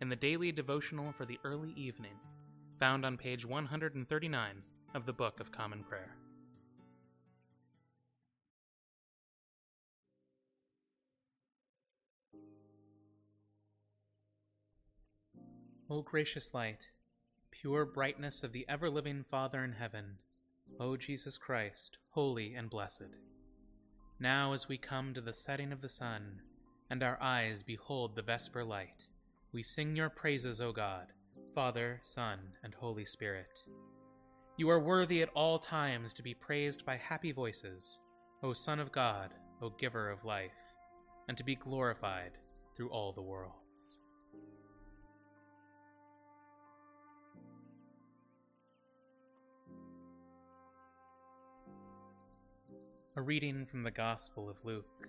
in the daily devotional for the early evening, found on page 139 of the Book of Common Prayer. O gracious light, pure brightness of the ever living Father in heaven, O Jesus Christ, holy and blessed. Now, as we come to the setting of the sun, and our eyes behold the vesper light, we sing your praises, O God, Father, Son, and Holy Spirit. You are worthy at all times to be praised by happy voices, O Son of God, O Giver of life, and to be glorified through all the worlds. A reading from the Gospel of Luke.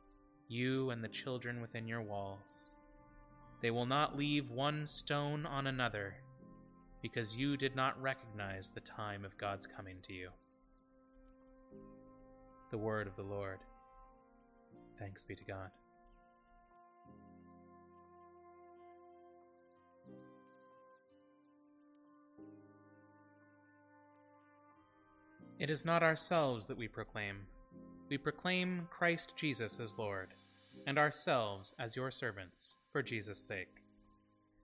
you and the children within your walls. They will not leave one stone on another, because you did not recognize the time of God's coming to you. The word of the Lord. Thanks be to God. It is not ourselves that we proclaim. We proclaim Christ Jesus as Lord and ourselves as your servants, for Jesus' sake.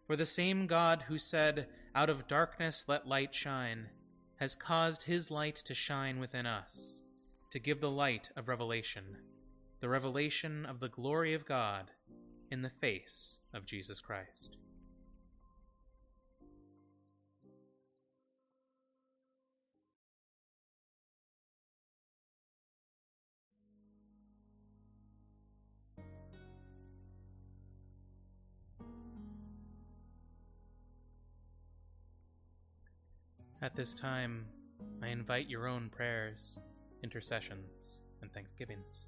For the same God who said, Out of darkness let light shine, has caused his light to shine within us, to give the light of revelation, the revelation of the glory of God in the face of Jesus Christ. At this time, I invite your own prayers, intercessions, and thanksgivings.